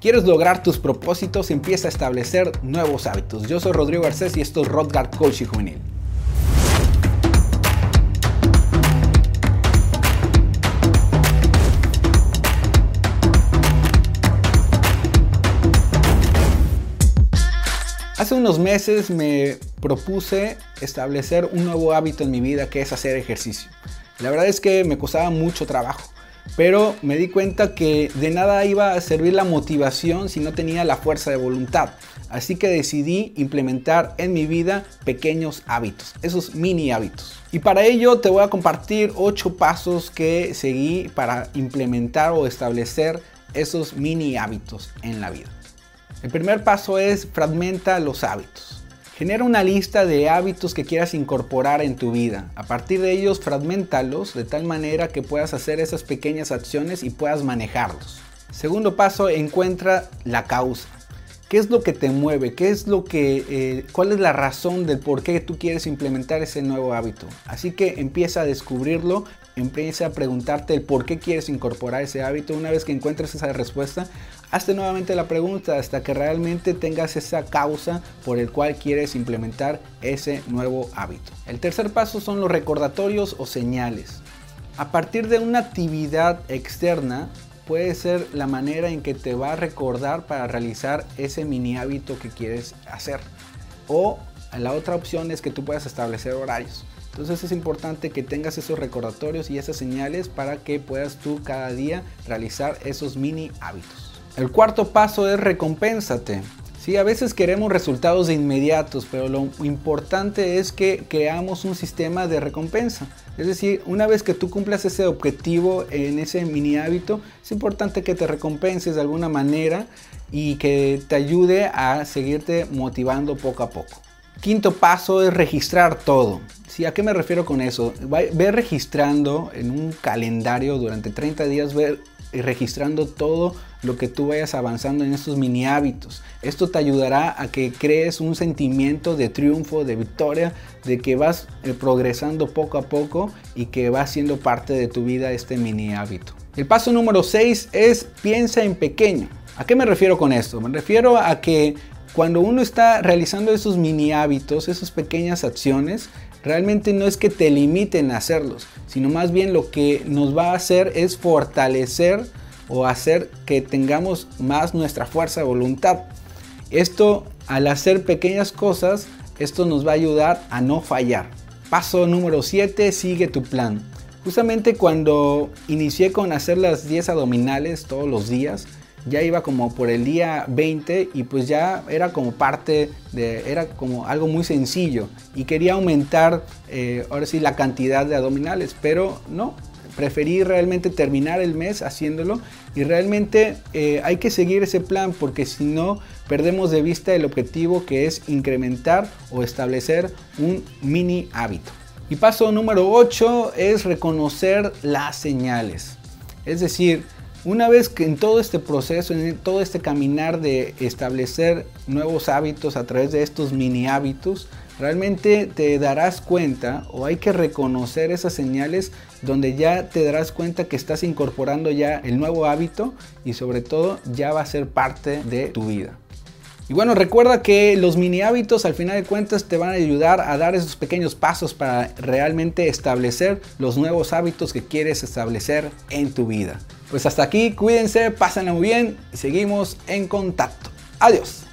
¿Quieres lograr tus propósitos? Empieza a establecer nuevos hábitos. Yo soy Rodrigo Garcés y esto es Rodgard Coaching Juvenil. Hace unos meses me propuse establecer un nuevo hábito en mi vida que es hacer ejercicio. La verdad es que me costaba mucho trabajo pero me di cuenta que de nada iba a servir la motivación si no tenía la fuerza de voluntad. Así que decidí implementar en mi vida pequeños hábitos, esos mini hábitos. Y para ello te voy a compartir 8 pasos que seguí para implementar o establecer esos mini hábitos en la vida. El primer paso es fragmenta los hábitos. Genera una lista de hábitos que quieras incorporar en tu vida. A partir de ellos, fragmentalos de tal manera que puedas hacer esas pequeñas acciones y puedas manejarlos. Segundo paso, encuentra la causa. ¿Qué es lo que te mueve? ¿Qué es lo que, eh, ¿Cuál es la razón del por qué tú quieres implementar ese nuevo hábito? Así que empieza a descubrirlo, empieza a preguntarte el por qué quieres incorporar ese hábito. Una vez que encuentres esa respuesta, hazte nuevamente la pregunta hasta que realmente tengas esa causa por el cual quieres implementar ese nuevo hábito. El tercer paso son los recordatorios o señales. A partir de una actividad externa, puede ser la manera en que te va a recordar para realizar ese mini hábito que quieres hacer. O la otra opción es que tú puedas establecer horarios. Entonces es importante que tengas esos recordatorios y esas señales para que puedas tú cada día realizar esos mini hábitos. El cuarto paso es recompénsate. Sí, a veces queremos resultados inmediatos, pero lo importante es que creamos un sistema de recompensa. Es decir, una vez que tú cumplas ese objetivo en ese mini hábito, es importante que te recompenses de alguna manera y que te ayude a seguirte motivando poco a poco. Quinto paso es registrar todo. ¿Sí? ¿A qué me refiero con eso? Ve registrando en un calendario durante 30 días, ver registrando todo lo que tú vayas avanzando en estos mini hábitos. Esto te ayudará a que crees un sentimiento de triunfo, de victoria, de que vas eh, progresando poco a poco y que va siendo parte de tu vida este mini hábito. El paso número 6 es piensa en pequeño. ¿A qué me refiero con esto? Me refiero a que cuando uno está realizando esos mini hábitos, esas pequeñas acciones, realmente no es que te limiten a hacerlos, sino más bien lo que nos va a hacer es fortalecer o hacer que tengamos más nuestra fuerza de voluntad. Esto, al hacer pequeñas cosas, esto nos va a ayudar a no fallar. Paso número 7, sigue tu plan. Justamente cuando inicié con hacer las 10 abdominales todos los días, ya iba como por el día 20 y pues ya era como parte de, era como algo muy sencillo y quería aumentar eh, ahora sí la cantidad de abdominales, pero no, preferí realmente terminar el mes haciéndolo y realmente eh, hay que seguir ese plan porque si no perdemos de vista el objetivo que es incrementar o establecer un mini hábito. Y paso número 8 es reconocer las señales. Es decir, una vez que en todo este proceso, en todo este caminar de establecer nuevos hábitos a través de estos mini hábitos, realmente te darás cuenta o hay que reconocer esas señales donde ya te darás cuenta que estás incorporando ya el nuevo hábito y sobre todo ya va a ser parte de tu vida. Y bueno, recuerda que los mini hábitos al final de cuentas te van a ayudar a dar esos pequeños pasos para realmente establecer los nuevos hábitos que quieres establecer en tu vida. Pues hasta aquí, cuídense, pásenla muy bien y seguimos en contacto. Adiós.